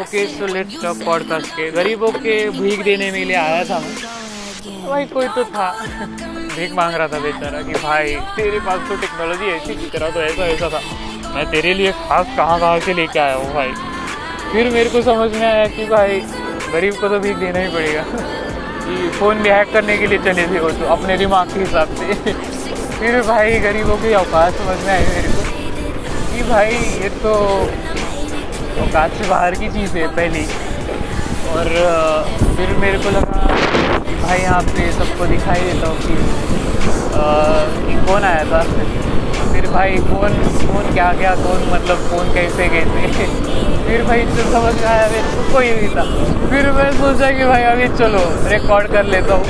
Okay so let's talk podcast के गरीबों के भीख देने में लिए आया था मैं। भाई कोई तो था। भीख मांग रहा था बेचारा कि भाई तेरे पास तो टेक्नोलॉजी ऐसी की तरह तो ऐसा ऐसा था। मैं तेरे लिए खास कहाँ कहाँ से लेके आया हूँ भाई। फिर मेरे को समझ में आया कि भाई गरीब को तो भीख देना ही पड़ेगा। कि फ़ोन भी हैक करने के लिए चले थे वो तो अपने दिमाग के हिसाब से। फिर भाई गरीबों की औकात समझ में आई मेरे को कि। भाई, ये तो औकात से बाहर की चीज़ है पहली। और फिर मेरे को लगा, भाई यहाँ पे सबको दिखाई देता हूँ कि कौन आया था। फिर भाई, कौन कौन क्या क्या कौन मतलब कौन कैसे कैसे फिर भाई तो समझ में आया को कोई नहीं था। फिर मैं सोचा कि भाई अभी चलो रिकॉर्ड कर लेता हूँ।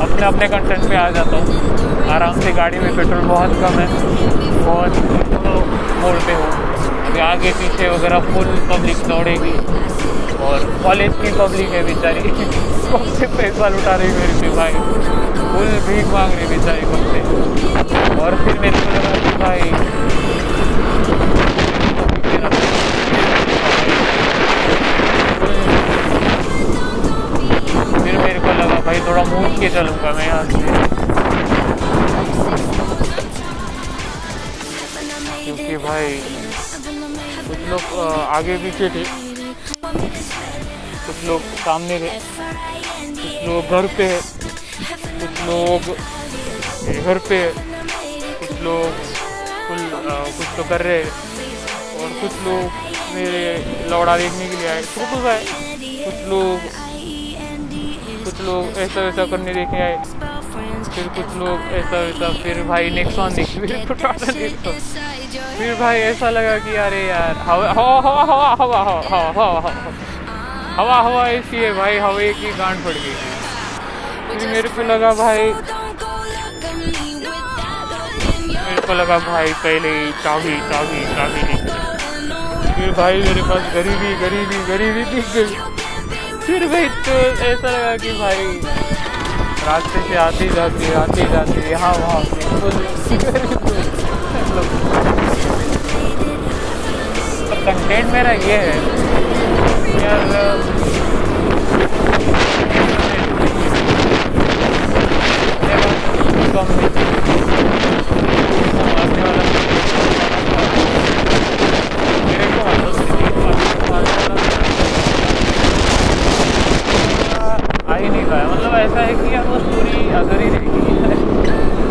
अपने अपने कंटेंट पे आ जाता हूँ। आराम से गाड़ी में पेट्रोल बहुत कम है। बहुत मोड़ पे हो। अभी आगे पीछे वगैरह फुल पब्लिक दौड़ेगी। और कॉलेज की पब्लिक है बेचारी। कब से पैसा लुटा रही मेरे पे भाई? फुल भीख मांग रही बेचारी कब से? और फिर मेरे को लगा कि भाई, फिर मेरे को लगा, भाई, थोड़ा मूव के चलूँगा मैं यहाँ से। क्योंकि भाई, कुछ लोग आगे पीछे थे। कुछ लोग सामने थे। कुछ लोग घर पे है। कुछ लोग घर पे है। कुछ लोग कुछ तो कर रहे हैं। और कुछ लोग मेरे लौड़ा देखने के लिए आए। तो कुछ आए। कुछ लोग कुछ लोग ऐसा वैसा करने देखे आए। फिर कुछ लोग ऐसा वैसा, फिर भाई नेक्स्ट वन देख फिर तो टाटा नेक्स्ट फिर भाई ऐसा लगा कि अरे यार हवा हवा हवा हवा हवा हवा हवा हवा हवा हवा ऐसी है भाई हवा की गांड पड़ गई। फिर मेरे को लगा भाई मेरे को लगा भाई पहले ही चाबी चाबी चाबी फिर भाई मेरे पास गरीबी गरीबी गरीबी दिख गई। फिर भाई तो ऐसा लगा कि भाई रास्ते से आते जाते आते जाते यहाँ वहाँ कंटेंट मेरा ये है। यार आ ही नहीं पाया मतलब ऐसा है कि यार वो स्टोरी अधूरी रहेगी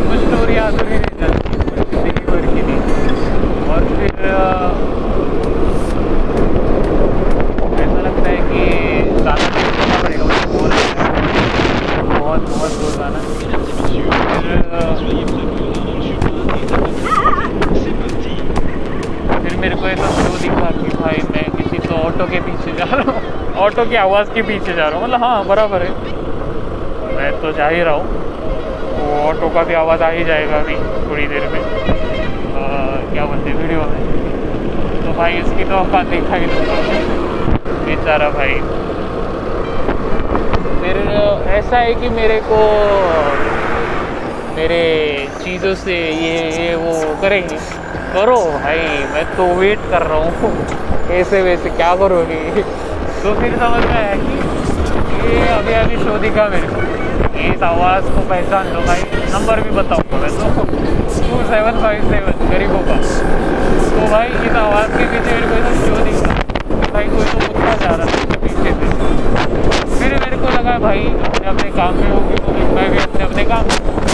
वो स्टोरी अधूरी रह जाती है ज़िंदगी भर की नहीं और फिर ऐसा लगता है कि गाना भी सुनना पड़ेगा मुझे बहुत बहुत बहुत बहुत गाना फिर फिर मेरे को ऐसा शो दिखा कि भाई मैं किसी तो ऑटो के पीछे जा रहा हूँ ऑटो की आवाज़ के पीछे जा रहा हूँ। मतलब हाँ बराबर है। मैं तो जा ही रहा हूँ। वो ऑटो का भी आवाज़ आ ही जाएगा अभी थोड़ी देर में। आ, क्या बोलते वीडियो में। तो भाई इसकी तो औकात देखा ही दूँगा बेचारा भाई। फिर ऐसा है कि मेरे को मेरे चीज़ों से ये ये वो करेंगे। करो भाई मैं तो वेट कर रहा हूँ। ऐसे वैसे क्या करोगे? तो फिर समझ में आया कि ये अभी अभी शो दिखा मेरे को। इस आवाज़ को पहचान लो भाई। नंबर भी बताऊँगा मैं तो। टू सेवन फाइव सेवन, गरीबों का। तो भाई, इस आवाज़ के पीछे मेरे को ऐसा शो दिखा भाई, कोई तो कुत्ता जा रहा था पीछे से। फिर मेरे को लगा, भाई, अपने अपने काम में होगी तो मैं भी अपने अपने काम गाड़ी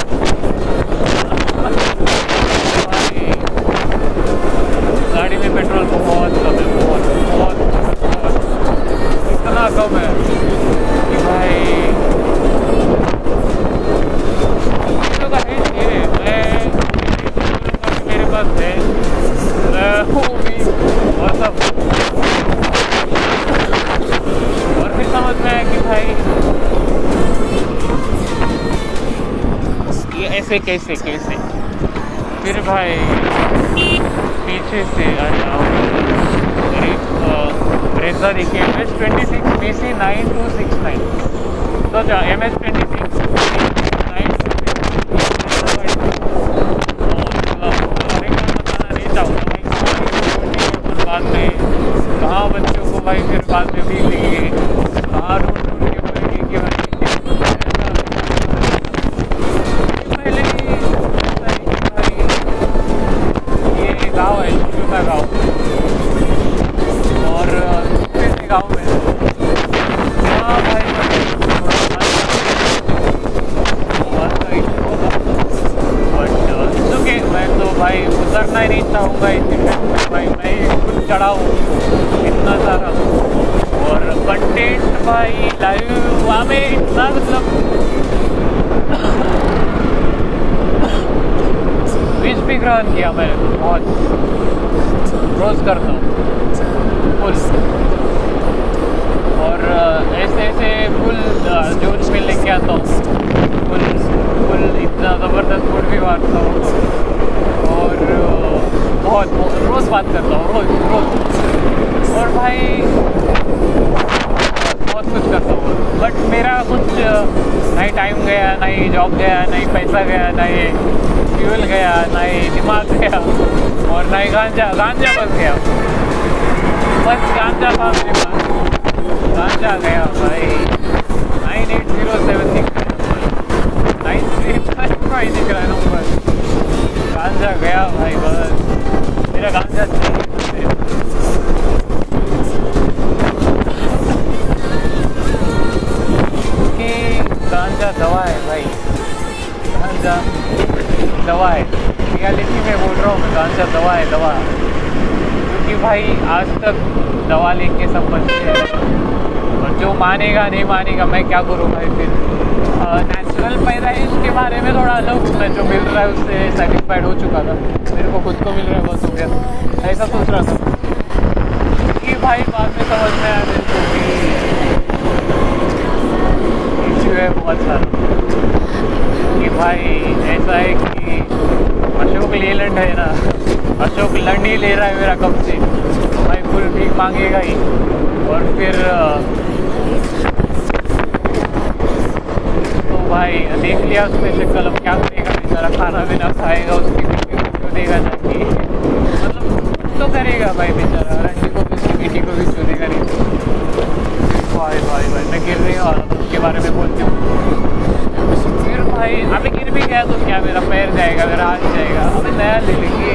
कैसे कैसे? फिर भाई, पीछे से आ जाओ करीब ब्रेजा देखिए M S twenty six B C nine two six nine तो अच्छा M S twenty six nine में कहाँ बच्चों को भाई, फिर बाद में भीग कंटेंट भाई लाइव वहाँ इतना मतलब विज भी ग्रहण किया मैंने तो बहुत। रोज करता हूँ फुल और ऐसे ऐसे फुल जूस में लेके आता हूँ। फुल फुल इतना ज़बरदस्त फुल भी मारता हूँ। और बहुत, रोज़ बात करता हूँ, रोज़ रोज़। और भाई बहुत कुछ करता हूँ। बट मेरा कुछ अ, नहीं टाइम गया नहीं जॉब गया नहीं पैसा गया नहीं फ्यूल गया नहीं दिमाग गया और नहीं गांजा। गांजा बस गया। बस गांजा था मेरे पास। गांजा गया भाई। नाइन एट ज़ीरो सेवन दिख रहा है नाइन थ्री फाइव फाइव दिख रहा है नंबर। गांजा गया भाई बस। मेरा गांजा चाहिए गांजा दवा है भाई। गांजा दवा है। रियलिटी में बोल रहा हूँ गांजा दवा है, दवा। क्योंकि भाई, आज तक दवा लेके सब बचे हैं। और जो मानेगा, नहीं मानेगा, मैं क्या करूँ भाई फिर? नेचुरल पैदाइश के बारे में थोड़ा अलग मैं, जो मिल रहा है उससे सेटिस्फाइड हो चुका था। मेरे को खुद को मिल रहा है बस हो गया। ऐसा सोच रहा था। कि भाई, बाद में समझ में आया मेरे को कि इश्यू है बहुत सारा कि भाई ऐसा है कि अशोक लेलैंड है ना, अशोक लंड ही ले रहा है मेरा कब से। तो भाई फुल भीख मांगेगा ही। और फिर तो भाई देख लिया उसमें शक्ल, अब क्या करेगा? बेचारा खाना भी ना खाएगा, उसकी बेटी देगा ना कि मतलब तो करेगा भाई बेचारा रंडी को भी देगा नहीं भाई भाई भाई मैं गिर रही हूँ और उसके बारे में बोलती हूँ। फिर भाई, अभी गिर भी गया तो क्या मेरा पैर जाएगा, मेरा हाथ जाएगा? अभी नया ले लेंगे।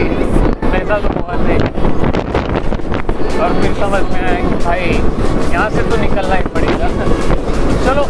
पैसा तो बहुत है। और फिर समझ में आया कि भाई, यहाँ से तो निकलना ही पड़ेगा। चलो।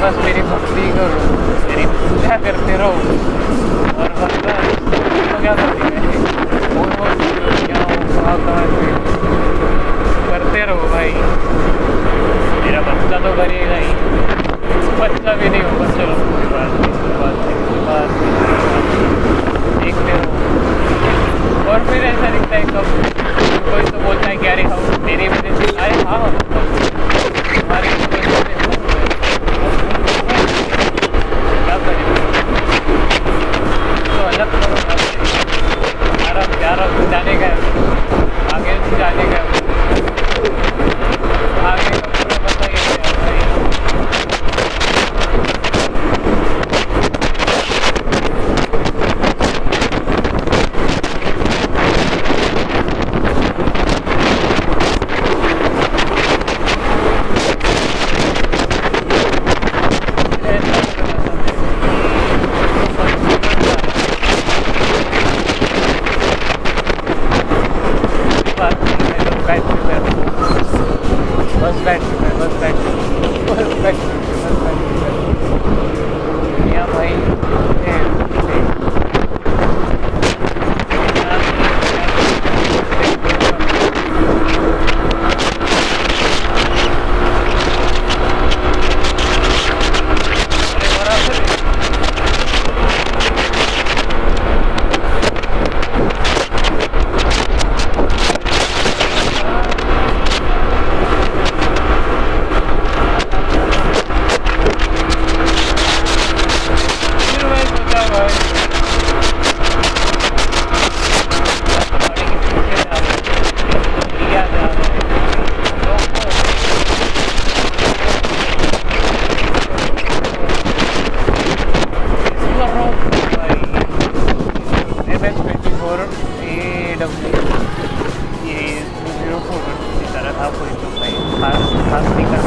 बस मेरी भक्ति करो, मेरी पूजा करते रहो। और बस तो क्या करती है? बहुत वो क्या हो है करते रहो भाई। मेरा बच्चा तो करेगा ही। बच्चा भी नहीं होगा, चलो। कोई बात नहीं कोई बात नहीं कोई बात नहीं देखते रहो और फिर ऐसा दिखता है कब? कोई तो बोलता है कि अरे हम तेरे वजह से आए हाँ M H twenty four A W ये ज़ीरो फोर की तरह था कोई तो भाई। खास खास नहीं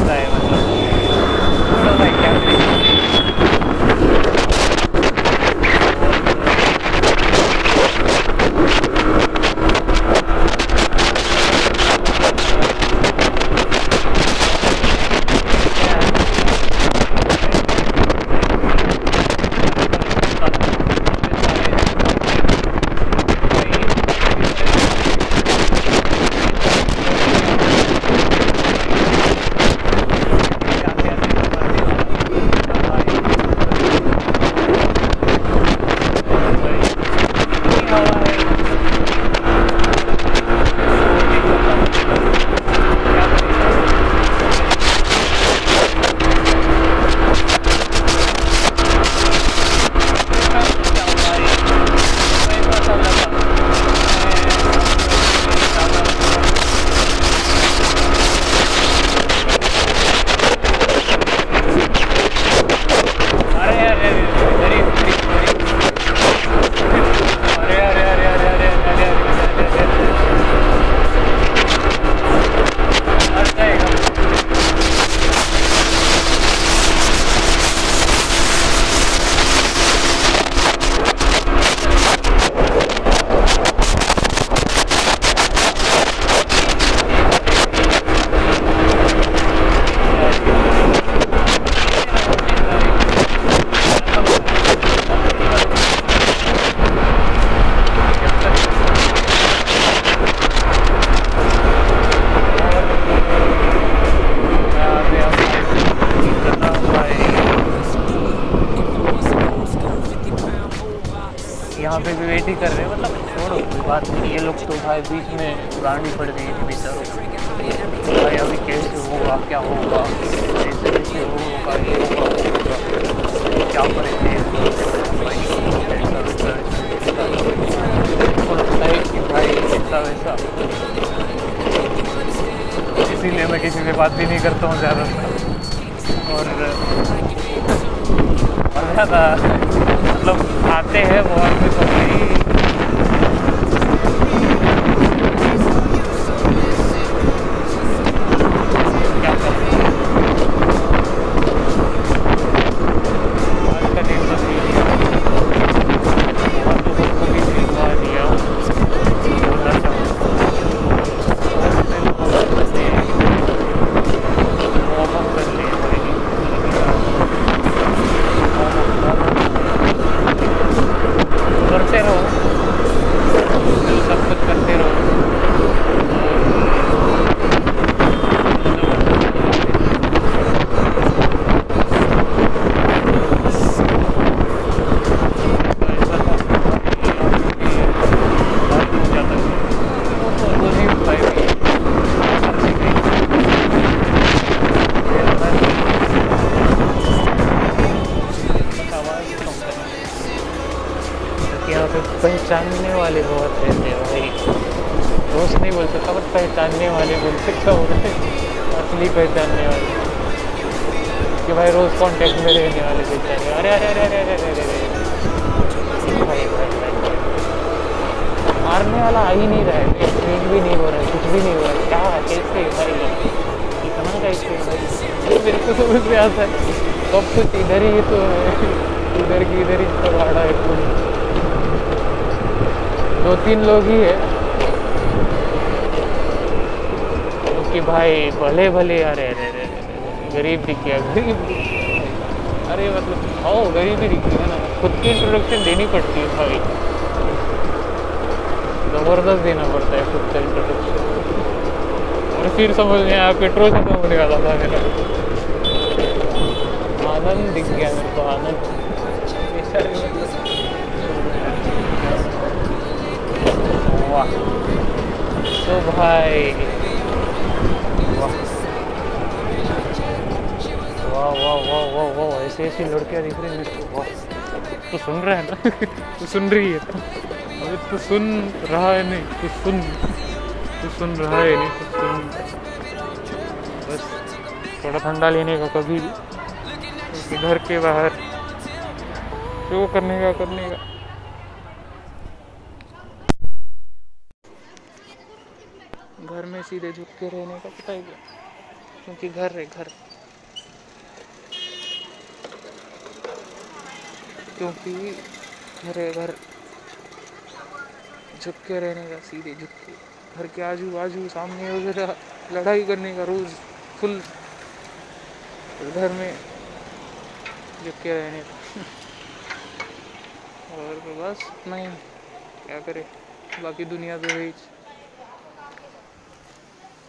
क्या होगा? ऐसे कैसे होगा, ये होगा होगा। क्या करेंगे भाई ऐसा वैसा। ऐसा ऐसा इसीलिए मैं किसी से बात भी नहीं करता हूँ ज़्यादातर और और ज़्यादा मतलब आते हैं बहुत कि यहाँ पे पहचानने वाले बहुत रहते हैं भाई। दोस्त नहीं बोल सकता, बट पहचानने वाले बोल सकता हूँ। असली पहचानने वाले। कि भाई रोज़ कांटेक्ट में रहने वाले पहचानने अरे अरे अरे अरे अरे अरे अरे। भाई भाई भाई मारने वाला आ ही नहीं रहा है। ठीक भी नहीं हो रहा है, कुछ भी नहीं हो रहा है। क्या, कैसे भाई? इतना कैसे भाई। मेरे को समझ में आता है। सब कुछ इधर ही तो इधर की इधर ही तो आ रहा दो तीन लोग ही है। कि भाई भले भले अरे अरे अरे गरीब दिख, गरीब अरे मतलब हाँ गरीब ही दिख गया ना? खुद की इंट्रोडक्शन देनी पड़ती है भाई। ज़बरदस्त देना पड़ता है खुद का इंट्रोडक्शन और फिर समझ में आया, पेट्रोल खत्म होने वाला था मेरा आनंद दिख गया मेरे को, आनंद। वाह। तो भाई। वाह। वाह वाह वाह वाह वाह ऐसी ऐसी लड़कियाँ दिख रही हैं। वाह। तो सुन रहा है ना? तू सुन रही है। अभी तू सुन रहा है नहीं, तू सुन। तू सुन रहा है नहीं, तू सुन। बस, थोड़ा ठंडा लेने का कभी घर के बाहर। जो करने का करने का। घर में सीधे झुक के रहने का पता ही क्या क्योंकि घर है, घर। क्योंकि घर है, घर। झुक के रहने का, सीधे झुक के। घर के आजू बाजू सामने वगैरह लड़ाई करने का रोज फुल। घर में झुक के रहने का। और बस नहीं क्या करे? बाकी दुनिया तो है ही।